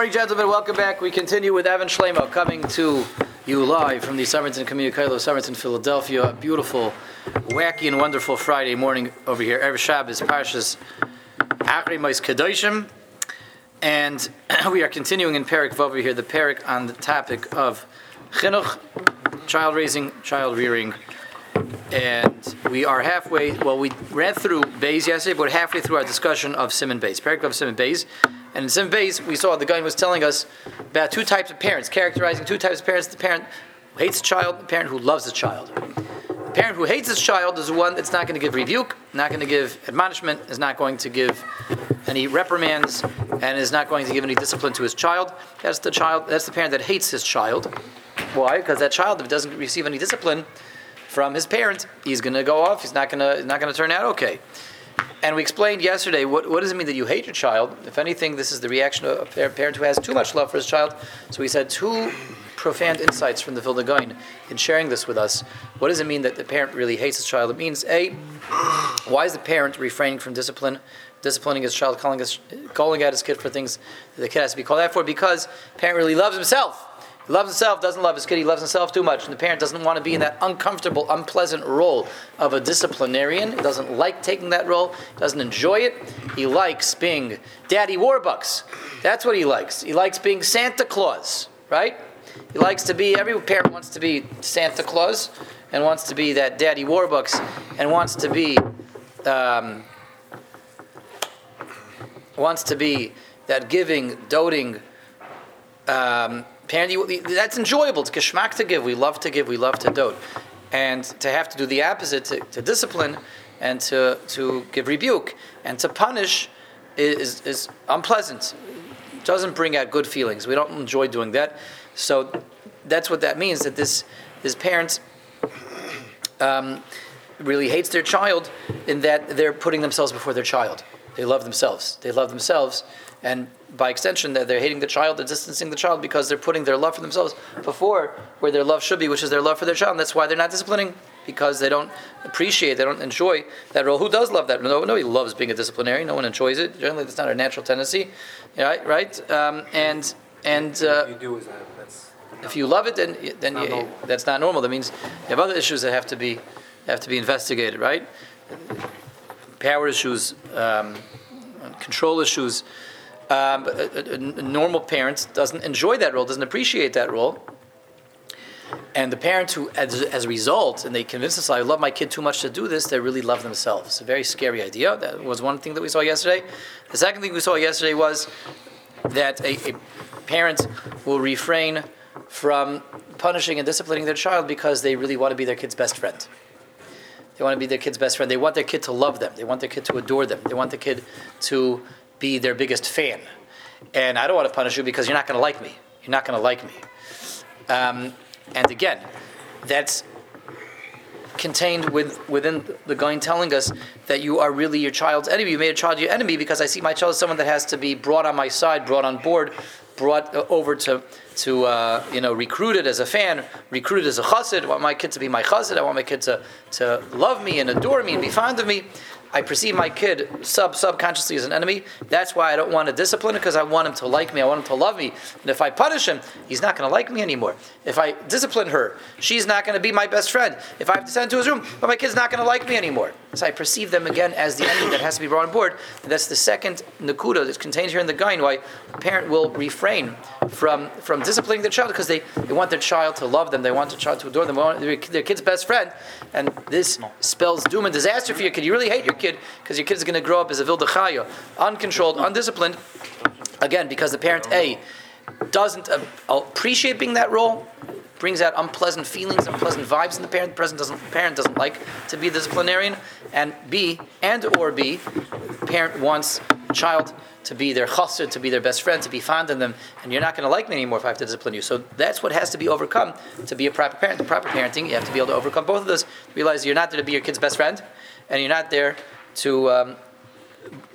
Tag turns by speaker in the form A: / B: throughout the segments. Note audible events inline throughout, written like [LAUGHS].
A: Morning, gentlemen. Welcome back. We continue with Even Sheleima coming to you live from the Somerton Community College of Somerton, Philadelphia. A beautiful, wacky, and wonderful Friday morning over here. Erev Shabbos, Parshas Achri Mois Kedoshim. And [CLEARS THROAT] we are continuing in Perik over here, the Perik on the topic of chinuch, child raising, child rearing. And we are halfway, well, we ran through Bays yesterday, but halfway through our discussion of Siman Beis. Perik of Siman Beis. And in Siman Beis, we saw the guy was telling us about two types of parents, characterizing two types of parents the parent who hates a child, the parent who loves a child. The parent who hates his child is the one that's not going to give rebuke, not going to give admonishment, is not going to give any reprimands, and is not going to give any discipline to his child. That's the child. That's the parent that hates his child. Why? Because that child, if doesn't receive any discipline from his parents, he's going to go off. He's not going to. Not going to turn out okay. And we explained yesterday what, what does it mean that you hate your child? If anything, this is the reaction of a parent who has too much love for his child. So we said two profound insights from the Vilna Gaon in sharing this with us. What does it mean that the parent really hates his child? It means a, why is the parent refraining from discipline, disciplining his child, calling his, calling out his kid for things that the kid has to be called out for? Because parent really loves himself. Loves himself, doesn't love his kid, he loves himself too much. And the parent doesn't want to be in that uncomfortable, unpleasant role of a disciplinarian. He doesn't like taking that role, doesn't enjoy it. He likes being Daddy Warbucks. That's what he likes. He likes being Santa Claus, right? He likes to be, every parent wants to be Santa Claus and wants to be that Daddy Warbucks and wants to be, um, wants to be that giving, doting, um, parent, that's enjoyable. It's geschmack to give. We love to give. We love to dote. And to have to do the opposite, to, to discipline and to, to give rebuke and to punish is, is unpleasant. It doesn't bring out good feelings. We don't enjoy doing that. So that's what that means, that this, this parent um, really hates their child in that they're putting themselves before their child. They love themselves. They love themselves and by extension that they're hating the child, they're distancing the child because they're putting their love for themselves before where their love should be, which is their love for their child. And that's why they're not disciplining because they don't appreciate, they don't enjoy that role. Who does love that? No, nobody loves being a disciplinarian. No one enjoys it. Generally, that's not our natural tendency, right? Right? Um, and and uh,
B: you do is that that's
A: if you love it, then then
B: not
A: you, that's not normal. That means you have other issues that have to be have to be investigated, right? Power issues, um, control issues. Um, normal parents doesn't enjoy that role, doesn't appreciate that role. And the parents who, as, as a result, and they convince themselves, I love my kid too much to do this, they really love themselves. It's a very scary idea. That was one thing that we saw yesterday. The second thing we saw yesterday was that a, a parent will refrain from punishing and disciplining their child because they really want to be their kid's best friend. They want to be their kid's best friend. They want their kid to love them. They want their kid to adore them. They want the kid to be their biggest fan. And I don't want to punish you because you're not going to like me. You're not going to like me. Um, and again, that's contained with, within the going telling us that you are really your child's enemy. You made a child your enemy because I see my child as someone that has to be brought on my side, brought on board, brought uh, over to to uh, you know recruited as a fan, recruited as a chassid. I want my kid to be my chassid. I want my kid to, to love me and adore me and be fond of me. I perceive my kid sub subconsciously as an enemy. That's why I don't want to discipline him because I want him to like me. I want him to love me. And if I punish him, he's not going to like me anymore. If I discipline her, she's not going to be my best friend. If I have to send her to his room, but my kid's not going to like me anymore. So I perceive them again as the enemy that has to be brought on board. That's the second nakuda that's contained here in the guide why a parent will refrain from from disciplining their child because they, they want their child to love them. They want their child to adore them. They want their, their kid's best friend. And this spells doom and disaster for your kid. You really hate your kid because your kid is going to grow up as a vildachaya, uncontrolled, undisciplined. Again, because the parent A doesn't appreciate being that role, brings out unpleasant feelings, unpleasant vibes in the parent. The parent doesn't, parent doesn't like to be the disciplinarian. And B, and or B, parent wants child to be their chassid, to be their best friend, to be fond of them, and you're not going to like me anymore if I have to discipline you. So that's what has to be overcome to be a proper parent. The proper parenting, you have to be able to overcome both of those. Realize you're not there to be your kid's best friend, and you're not there to um,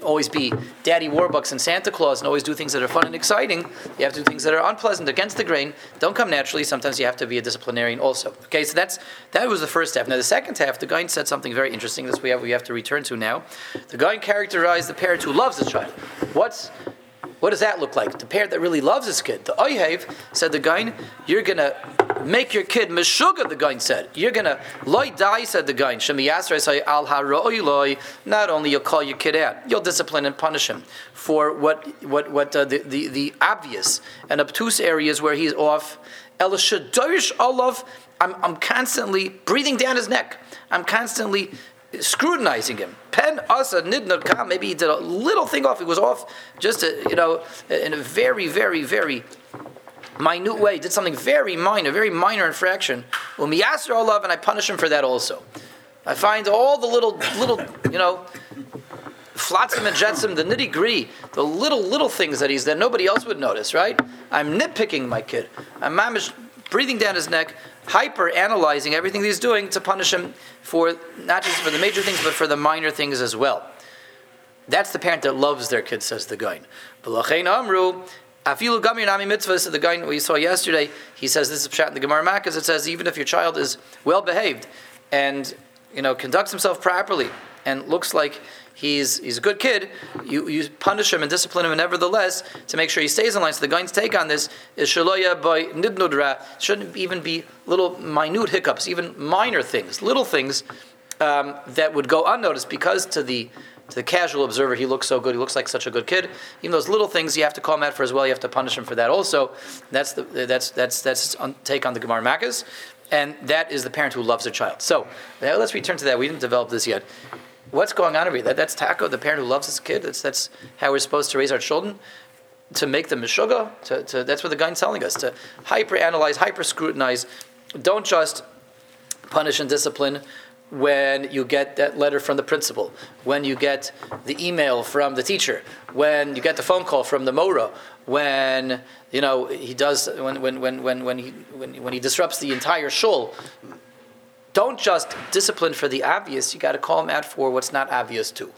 A: always be daddy warbucks and Santa Claus and always do things that are fun and exciting. You have to do things that are unpleasant, against the grain, don't come naturally. Sometimes you have to be a disciplinarian also. Okay, so that's that was the first half. Now the second half, the guy said something very interesting. This we have we have to return to now. The guy characterized the parent who loves the child. What's What does that look like? The parent that really loves his kid. The Oyhev said the guy, you're gonna make your kid meshuga. The guy said you're gonna loy die. Said the guy. Shemi Yasser say al loy. Not only you'll call your kid out, you'll discipline and punish him for what what what uh, the, the the obvious and obtuse areas where he's off. El olav. I'm I'm constantly breathing down his neck. I'm constantly scrutinizing him. Pen asa nidnot kam. Maybe he did a little thing off. He was off just a, you know in a very very very minute way. He did something very minor, very minor infraction. Umiyasr olav, and I punish him for that also. I find all the little little you know. Flotsam and jetsam, the nitty gritty, the little little things that he's that nobody else would notice, right? I'm nitpicking my kid. I'm breathing down his neck, hyper analyzing everything he's doing to punish him for not just for the major things, but for the minor things as well. That's the parent that loves their kid, says the guy. Afilu gamir mitzvahs. The guy we saw yesterday, he says this is pshat in the Gemara Makkos. It says even if your child is well behaved and you know conducts himself properly and looks like he's he's a good kid, you, you punish him and discipline him and nevertheless to make sure he stays in line. So the guy's take on this is shaloya by nidnudra. Shouldn't even be little minute hiccups, even minor things, little things um, that would go unnoticed because to the to the casual observer, he looks so good. He looks like such a good kid. Even those little things, you have to call him out for as well. You have to punish him for that also. That's the that's that's that's take on the Gemara Makkos, and that is the parent who loves their child. So let's return to that. We didn't develop this yet what's going on over here? That, that's taco, the parent who loves his kid. That's, that's how we're supposed to raise our children. To make them mishuga, to, to, that's what the guy's telling us. To hyper analyze, hyper scrutinize. Don't just punish and discipline when you get that letter from the principal, when you get the email from the teacher, when you get the phone call from the mora, when you know he does when when when when when he when, when he disrupts the entire shul don't just discipline for the obvious. You got to call them out for what's not obvious too.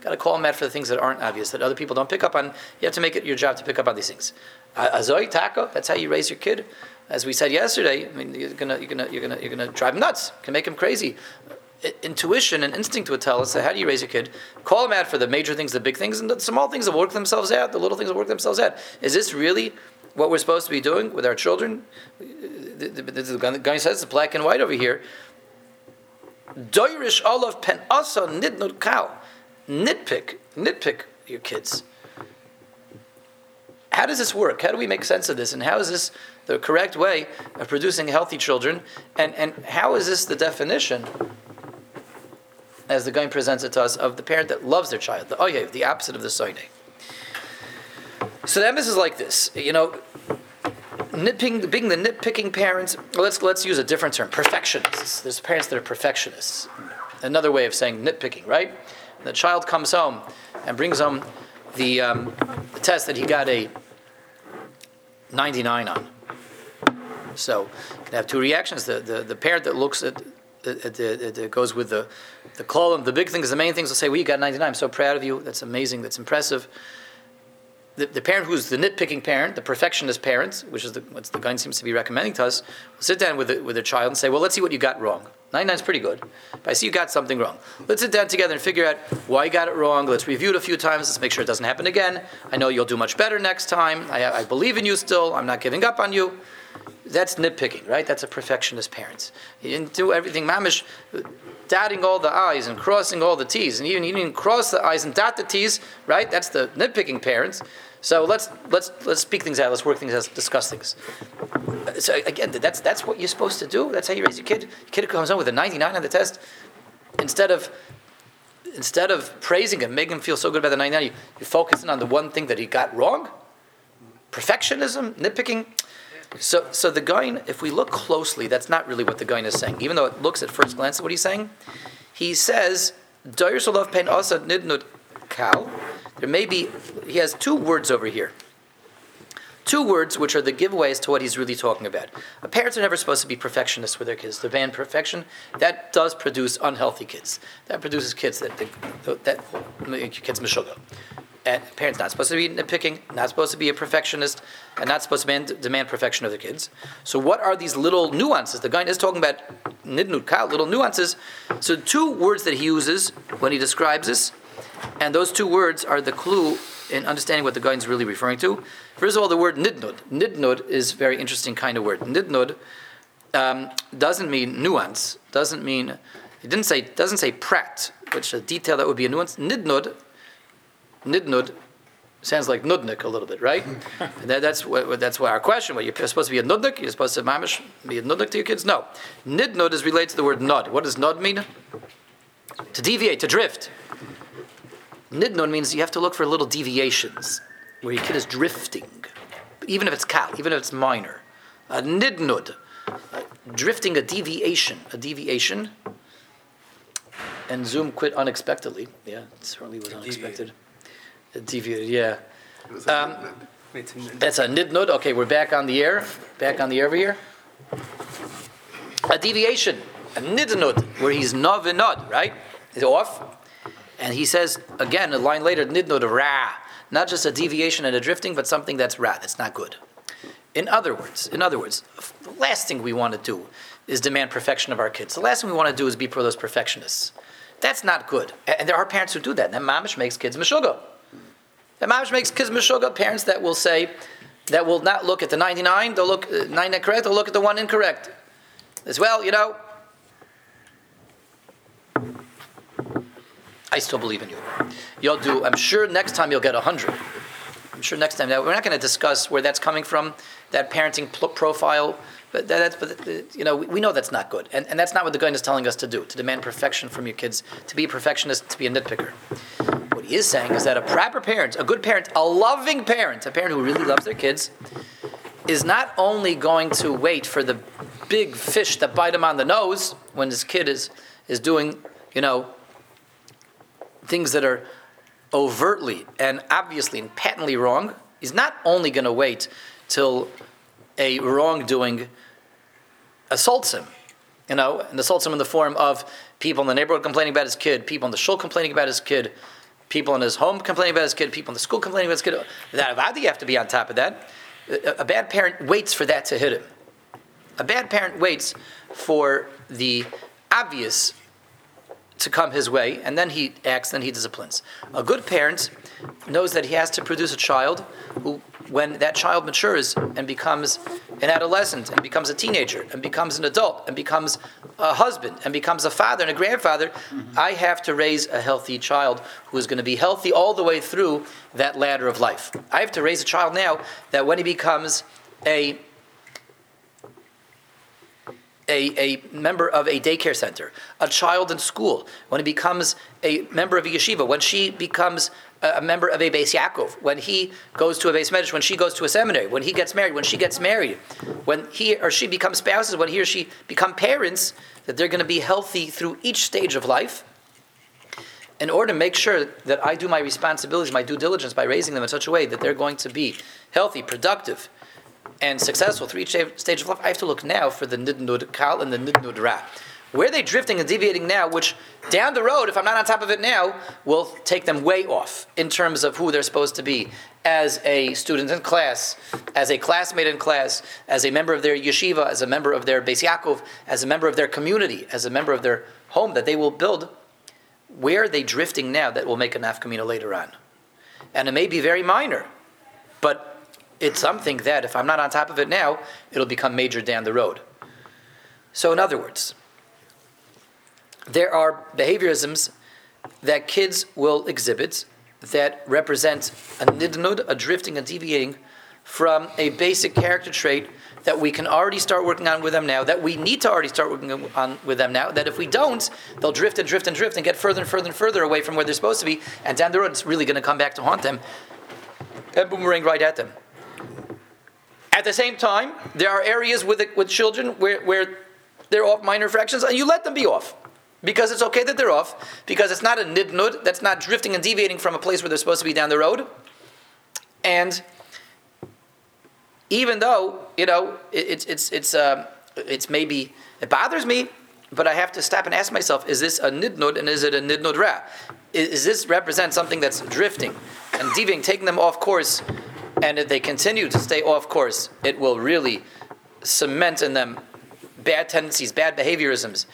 A: Got to call them out for the things that aren't obvious that other people don't pick up on. You have to make it your job to pick up on these things. Azoi tako. That's how you raise your kid. As we said yesterday, I mean, you're gonna you're gonna you're gonna you're gonna drive him nuts. Can make him crazy. Intuition and instinct would tell us that how do you raise your kid? Call them out for the major things, the big things, and the small things that work themselves out. The little things that work themselves out. Is this really what we're supposed to be doing with our children? The, the, the, the guy says it's black and white over here. Doirish olav pen asa nidnud cow. Nitpick, nitpick your kids. How does this work? How do we make sense of this? And how is this the correct way of producing healthy children? And, and how is this the definition, as the guy presents it to us, of the parent that loves their child, the oyev, the opposite of the soine? So the emphasis is like this. You know, nitpicking, being the nitpicking parents. Let's let's use a different term. Perfectionists. There's parents that are perfectionists. Another way of saying nitpicking, right? The child comes home and brings home the, um, the test that he got a 99 on. So you can have two reactions. The, the, the parent that looks at it, goes with the the column, the big things, the main things will say, "Well, you got 99. I'm so proud of you. That's amazing. That's impressive." The, the parent who's the nitpicking parent, the perfectionist parent, which is the, what the guy seems to be recommending to us, will sit down with the, with their child and say, well, let's see what you got wrong. 99 is pretty good, but I see you got something wrong. Let's sit down together and figure out why you got it wrong. Let's review it a few times. Let's make sure it doesn't happen again. I know you'll do much better next time. I, I believe in you still. I'm not giving up on you. That's nitpicking, right? That's a perfectionist parent. He didn't do everything mamish, dotting all the I's and crossing all the T's. And even he didn't cross the I's and dot the T's, right? That's the nitpicking parents. So let's let's let's speak things out. Let's work things out. Discuss things. So again, that's that's what you're supposed to do. That's how you raise your kid. Your kid comes home with a 99 on the test, instead of instead of praising him, making him feel so good about the 99, you, you're focusing on the one thing that he got wrong. Perfectionism, nitpicking. So, so the guy, if we look closely, that's not really what the guy is saying. Even though it looks at first glance at what he's saying, he says, pain asa nidnud kal." There may be, he has two words over here. Two words which are the giveaways to what he's really talking about. Parents are never supposed to be perfectionists with their kids. The band perfection, that does produce unhealthy kids. That produces kids that, that, that make kids mishuga. And parents not supposed to be nitpicking, not supposed to be a perfectionist, and not supposed to demand, demand perfection of their kids. So, what are these little nuances? The guy is talking about nidnut little nuances. So, two words that he uses when he describes this and those two words are the clue in understanding what the guy is really referring to. First of all, the word nidnud. Nidnud is a very interesting kind of word. Nidnud um, doesn't mean nuance. Doesn't mean it didn't say doesn't say prat, which is a detail that would be a nuance. Nidnud. Nidnud sounds like nudnik a little bit, right? [LAUGHS] that, that's what, that's why our question. What you're supposed to be a nudnik? You're supposed to mamish be a nudnik to your kids? No. Nidnud is related to the word nud. What does nud mean? To deviate, to drift. Nidnud means you have to look for little deviations where your kid is drifting, even if it's kal, even if it's minor. A nidnud, drifting a deviation, a deviation. And Zoom quit unexpectedly. Yeah, it certainly was unexpected. It deviated, yeah. Um, that's a nidnud. Okay, we're back on the air. Back on the air over here. A deviation, a nidnud, where he's nov and nod, right? He's off. And he says, again, a line later, nidnud ra. Not just a deviation and a drifting, but something that's ra, that's not good. In other words, in other words, the last thing we want to do is demand perfection of our kids. The last thing we want to do is be for those perfectionists. That's not good. And there are parents who do that. And then mamish makes kids mishuga. And mamish makes kids mishuga. Parents that will say, that will not look at the 99, they'll look uh, 99 correct, they'll look at the one incorrect. As well, you know, I still believe in you. You'll do, I'm sure next time you'll get 100. I'm sure next time. Now, we're not going to discuss where that's coming from, that parenting pl- profile. But that's, but you know, we, we know that's not good, and, and that's not what the guy is telling us to do. To demand perfection from your kids, to be a perfectionist, to be a nitpicker. He is saying is that a proper parent, a good parent, a loving parent, a parent who really loves their kids, is not only going to wait for the big fish that bite him on the nose when his kid is is doing, you know, things that are overtly and obviously and patently wrong, he's not only going to wait till a wrongdoing assaults him, you know, and assaults him in the form of people in the neighborhood complaining about his kid, people in the shul complaining about his kid, people in his home complaining about his kid, people in the school complaining about his kid. That you have to be on top of that. A bad parent waits for that to hit him. A bad parent waits for the obvious to come his way, and then he acts, then he disciplines. A good parent knows that he has to produce a child who, when that child matures and becomes an adolescent, and becomes a teenager, and becomes an adult, and becomes a husband, and becomes a father and a grandfather, mm-hmm. I have to raise a healthy child who is going to be healthy all the way through that ladder of life. I have to raise a child now that when he becomes a a, a member of a daycare center, a child in school, when he becomes a member of a yeshiva, when she becomes a member of a Beis Yaakov, when he goes to a Beis Medrash, when she goes to a seminary, when he gets married, when she gets married, when he or she becomes spouses, when he or she become parents, that they're going to be healthy through each stage of life. In order to make sure that I do my responsibilities, my due diligence by raising them in such a way that they're going to be healthy, productive, and successful through each stage of life, I have to look now for the nidnud kal and the nidnud ra. Where are they drifting and deviating now, which down the road, if I'm not on top of it now, will take them way off in terms of who they're supposed to be as a student in class, as a classmate in class, as a member of their yeshiva, as a member of their Beis Yaakov, as a member of their community, as a member of their home that they will build. Where are they drifting now that will make a nafkamina later on? And it may be very minor, but it's something that if I'm not on top of it now, it'll become major down the road. So, in other words, there are behaviorisms that kids will exhibit that represent a nidnud, a drifting, a deviating from a basic character trait that we can already start working on with them now, that we need to already start working on with them now, that if we don't, they'll drift and drift and drift and get further and further and further away from where they're supposed to be, and down the road it's really going to come back to haunt them and boomerang right at them. At the same time, there are areas with, with children where, where they're off minor fractions, and you let them be off. Because it's okay that they're off, because it's not a nidnud, that's not drifting and deviating from a place where they're supposed to be down the road. And even though, you know, it, it's, it's, it's, uh, it's maybe, it bothers me, but I have to stop and ask myself, is this a nidnud and is it a nidnud ra? Is, is this represent something that's drifting and deviating, taking them off course and if they continue to stay off course, it will really cement in them bad tendencies, bad behaviorisms,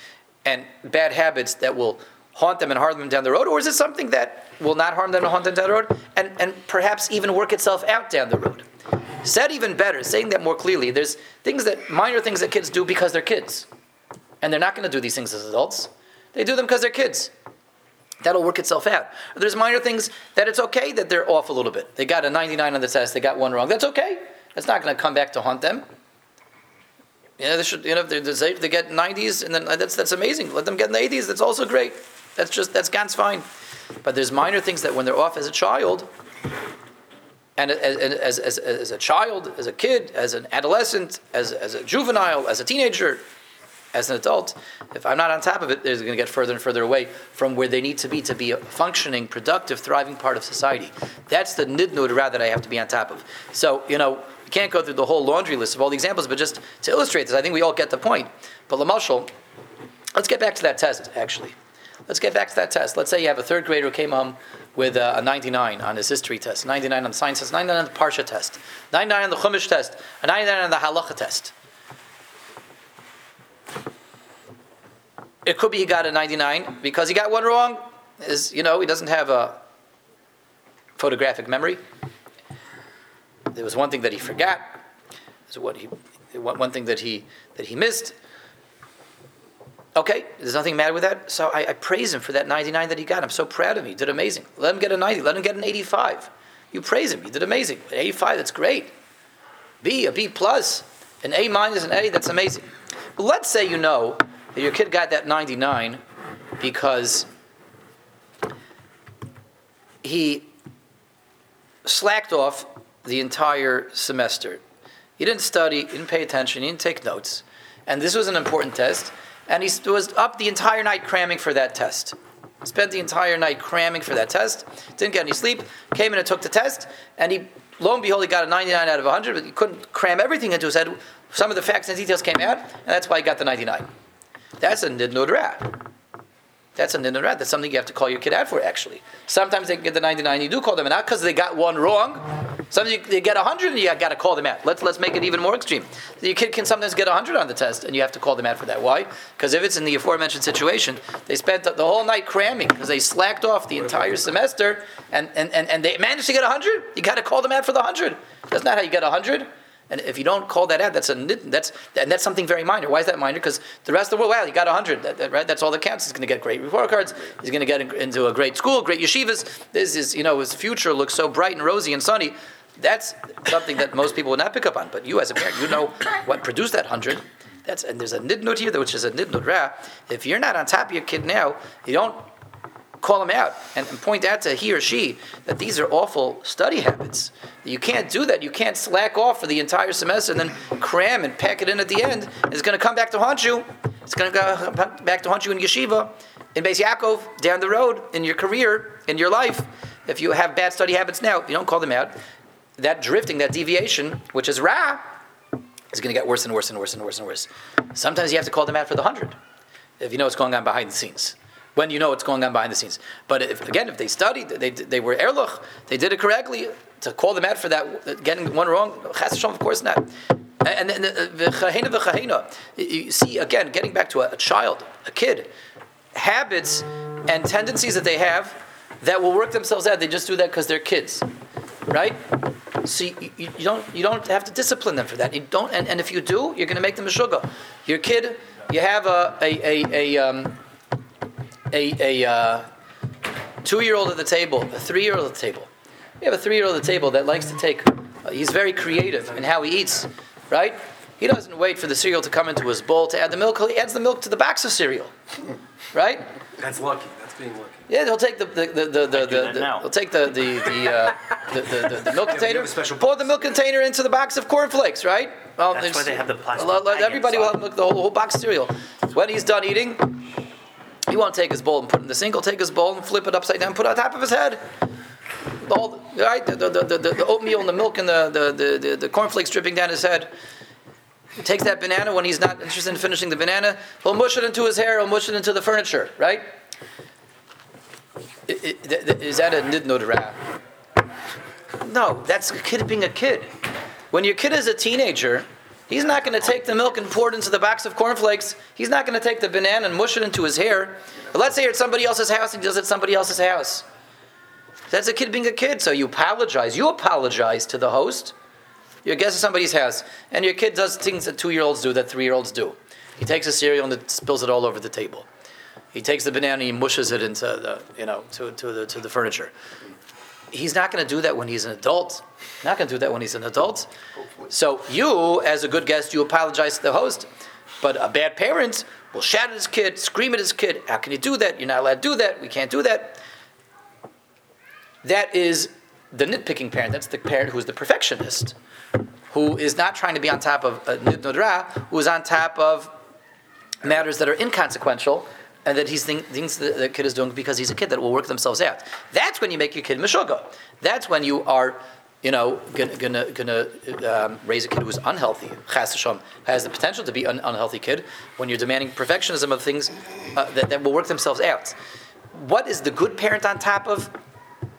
A: and bad habits that will haunt them and harm them down the road? Or is it something that will not harm them to hunt down the road, and, and perhaps even work itself out down the road. Said even better, saying that more clearly, there's things that, minor things that kids do because they're kids. And they're not going to do these things as adults. They do them because they're kids. That'll work itself out. There's minor things that it's okay that they're off a little bit. They got a 99 on the test, they got one wrong. That's okay. It's not going to come back to haunt them. You know, they should, you know, they, they get 90s, and then uh, that's, that's amazing. Let them get in the 80s, that's also great. That's just, that's ganz fine. But there's minor things that when they're off as a child, and as, as, as, as a child, as a kid, as an adolescent, as, as a juvenile, as a teenager, as an adult, if I'm not on top of it, they're going to get further and further away from where they need to be to be a functioning, productive, thriving part of society. That's the nidnud that I have to be on top of. So, you know, we can't go through the whole laundry list of all the examples, but just to illustrate this, I think we all get the point. But Lamashal, let's get back to that test, actually. Let's get back to that test. Let's say you have a third grader who came home with a, a 99 on his history test, 99 on the science test, 99 on the Parsha test, 99 on the Chumash test, a 99 on the Halacha test. It could be he got a 99 because he got one wrong. Is you know he doesn't have a photographic memory. There was one thing that he forgot. There's what he one thing that he that he missed. Okay, there's nothing mad with that. So I, I, praise him for that 99 that he got. I'm so proud of him. He did amazing. Let him get a 90. Let him get an 85. You praise him. You did amazing. An 85, that's great. B, a B plus, an A minus, an A, that's amazing. But let's say you know that your kid got that 99 because he slacked off the entire semester. He didn't study, didn't pay attention, he didn't take notes. And this was an important test. And he was up the entire night cramming for that test. Spent the entire night cramming for that test. Didn't get any sleep. Came in and took the test. And he, lo and behold, he got a 99 out of 100, but he couldn't cram everything into his head. Some of the facts and details came out, and that's why he got the 99. That's a nidnud That's a nidnud That's something you have to call your kid out for, actually. Sometimes they get the 99, you do call them out because they got one wrong. Sometimes they get 100 and you got to call them out. Let's, let's make it even more extreme. Your kid can sometimes get 100 on the test and you have to call them out for that. Why? Because if it's in the aforementioned situation, they spent the whole night cramming because they slacked off the entire semester and, and, and, and they managed to get 100. You got to call them out for the 100. That's not how you get 100. And if you don't call that out, that's a that's and that's something very minor. Why is that minor? Because the rest of the world, wow, you got hundred, that, that, right? That's all that counts. He's going to get great report cards. He's going to get in, into a great school, great yeshivas. This is, you know, his future looks so bright and rosy and sunny. That's something that most people would not pick up on. But you, as a parent, you know what produced that hundred. That's and there's a nidnut here, which is a nidnut ra. If you're not on top of your kid now, you don't call them out and, and, point out to he or she that these are awful study habits. You can't do that. You can't slack off for the entire semester and then cram and pack it in at the end. It's going to come back to haunt you. It's going to go back to haunt you in yeshiva, in Beis Yaakov, down the road, in your career, in your life. If you have bad study habits now, if you don't call them out. That drifting, that deviation, which is ra, is going to get worse and worse and worse and worse and worse. Sometimes you have to call them out for the hundred if you know what's going on behind the scenes when you know what's going on behind the scenes. But if, again, if they studied, they, they were erluch, they did it correctly, to call them out for that, getting one wrong, of course not. And, and, uh, you see, again, getting back to a, a child, a kid, habits and tendencies that they have that will work themselves out. They just do that because they're kids, right? So you, you, you, don't you don't have to discipline them for that. You don't, and, and if you do, you're going to make them a sugar. Your kid, you have a a, a, a um, a, a uh, two-year-old at the table, a three-year-old at the table. We have a three-year-old at the table that likes to take. Uh, he's very creative in how he eats, right? He doesn't wait for the cereal to come into his bowl to add the milk. He adds the milk to the box of cereal, right?
B: That's lucky. That's being lucky.
A: Yeah, he'll take the the the the, the, the, the he'll take the the the, uh, the, the, the, the milk [LAUGHS] container, pour the milk container into the box of cornflakes, right?
C: Well, That's why they have the plastic.
A: Everybody will have the whole, whole box of cereal. When he's done eating, he won't take his bowl and put it in the sink. He'll take his bowl and flip it upside down, put it on top of his head. The right? The, the, the, the, oatmeal and the milk and the, the, the, the cornflakes dripping down his head. He takes that banana when he's not interested in finishing the banana. He'll mush it into his hair. He'll mush it into the furniture. Right? Is that a nidnod No, that's a kid being a kid. When your kid is a teenager, He's not going to take the milk and pour it into the box of cornflakes. He's not going to take the banana and mush it into his hair. But let's say you're at somebody else's house and he does it at somebody else's house. That's a kid being a kid. So you apologize. You apologize to the host. You're guest at somebody's house, and your kid does things that two-year-olds do that three-year-olds do. He takes a cereal and spills it all over the table. He takes the banana and he mushes it into the, you know, to, to the to the furniture. He's not going to do that when he's an adult. Not going to do that when he's an adult. So you, as a good guest, you apologize to the host. But a bad parent will shout at his kid, scream at his kid. How can you do that? You're not allowed to do that. We can't do that. That is the nitpicking parent. That's the parent who is the perfectionist, who is not trying to be on top of uh, a nidnodra, who is on top of matters that are inconsequential and that he think, thinks the, the, kid is doing because he's a kid that will work themselves out. That's when you make your kid mishuga. That's when you are, you know, gonna, gonna, gonna um, raise a kid who's unhealthy. Has the potential to be an unhealthy kid when you're demanding perfectionism of things uh, that, that will work themselves out. What is the good parent on top of?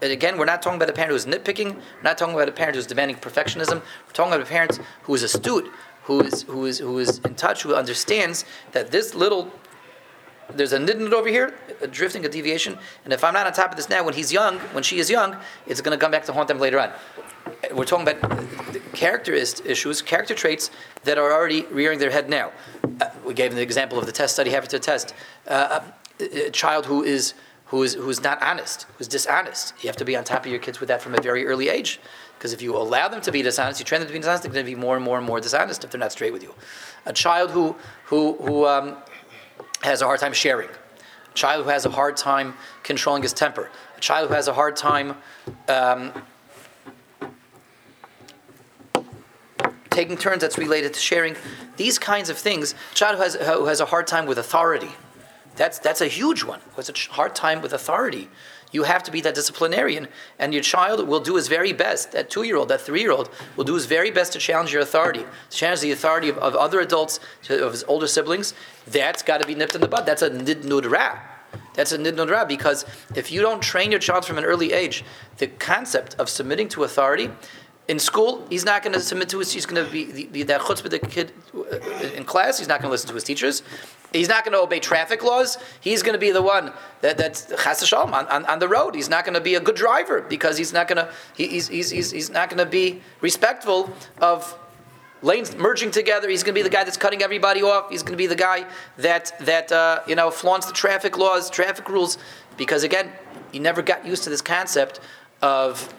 A: And again, we're not talking about a parent who's nitpicking. We're not talking about a parent who's demanding perfectionism. We're talking about a parent who is astute, who is who is who is in touch, who understands that this little there's a nidnut over here, a drifting, a deviation, and if I'm not on top of this now, when he's young, when she is young, it's going to come back to haunt them later on. We're talking about character issues, character traits that are already rearing their head now. Uh, we gave the example of the test study, have to test. Uh, a, a child who is who is who's not honest, who's dishonest. You have to be on top of your kids with that from a very early age. Because if you allow them to be dishonest, you train them to be dishonest, they're going to be more and more and more dishonest if they're not straight with you. A child who who who um, has a hard time sharing, a child who has a hard time controlling his temper, a child who has a hard time um, taking turns that's related to sharing, these kinds of things, child who has, who has a hard time with authority, that's, that's a huge one, who has a hard time with authority. You have to be that disciplinarian, and your child will do his very best. That two year old, that three year old, will do his very best to challenge your authority, to challenge the authority of, of other adults, of his older siblings. That's got to be nipped in the bud. That's a nidnud ra. That's a nidnud ra because if you don't train your child from an early age, the concept of submitting to authority, in school, he's not going to submit to his. He's going to be, be that chutzpah the kid uh, in class. He's not going to listen to his teachers. He's not going to obey traffic laws. He's going to be the one that, that's chas on, on, on the road. He's not going to be a good driver because he's not going to he, he's, he's, he's, he's not going to be respectful of lanes merging together. He's going to be the guy that's cutting everybody off. He's going to be the guy that that uh, you know flaunts the traffic laws, traffic rules, because again, he never got used to this concept of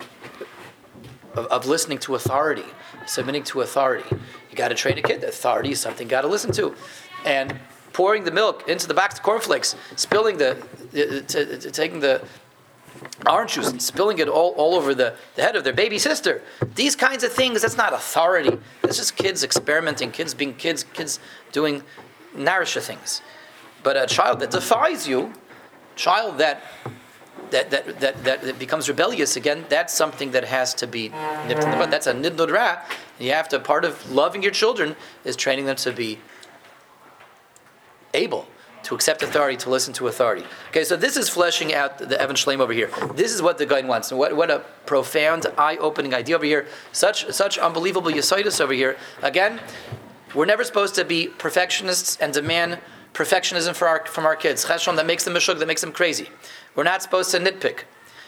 A: of, of listening to authority, submitting to authority. You got to train a kid. Authority is something you got to listen to, and pouring the milk into the box of cornflakes, spilling the, taking the orange juice and spilling it all, all over the, the head of their baby sister. These kinds of things, that's not authority. That's just kids experimenting, kids being kids, kids doing nourisher things. But a child that defies you, child that that, that, that, that becomes rebellious again, that's something that has to be nipped in the bud. That's a nidnud ra. You have to, part of loving your children is training them to be able to accept authority, to listen to authority. Okay, so this is fleshing out the Evan Shlem over here. This is what the guy wants. What, what a profound, eye-opening idea over here. Such such unbelievable yesodus over here. Again, we're never supposed to be perfectionists and demand perfectionism for our, from our kids. Cheshon that makes them mishuk, that makes them crazy. We're not supposed to nitpick.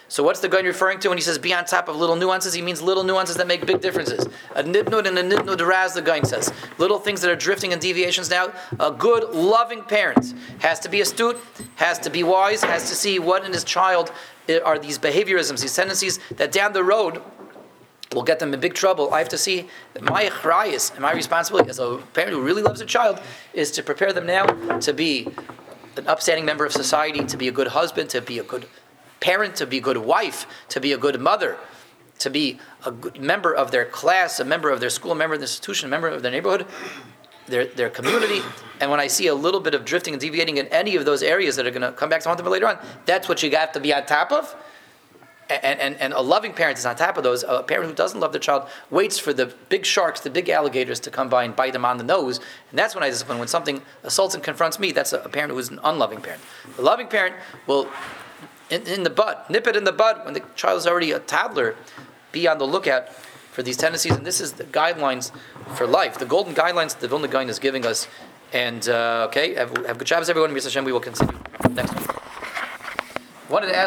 A: So what's the guy referring to when he says be on top of little nuances? He means little nuances that make big differences. A nidnud and a nidnud raz, the guy says. Little things that are drifting and deviations now. A good, loving parent has to be astute, has to be wise, has to see what in his child are these behaviorisms, these tendencies that down the road will get them in big trouble. I have to see that my chrayas and my responsibility as a parent who really loves a child is to prepare them now to be an upstanding member of society, to be a good husband, to be a good parent, to be a good wife, to be a good mother, to be a member of their class, a member of their school, a member of the institution, a member of their neighborhood, their, their community. And when I see a little bit of drifting and deviating in any of those areas that are going to come back to haunt them later on, that's what you got to be on top of. And, and, and a loving parent is on top of those. A parent who doesn't love their child waits for the big sharks, the big alligators to come by and bite them on the nose. And that's when I discipline. When something assaults and confronts me, that's a, a parent who is an unloving parent. A loving parent will in, in the bud, nip it in the bud when the child is already a toddler. Be on the lookout for these tendencies, and this is the guidelines for life, the golden guidelines that the Vilna Gaon is giving us. And uh, okay, have, have good jobs, everyone. Mr. Hashem, we will continue next week. Wanted to ask.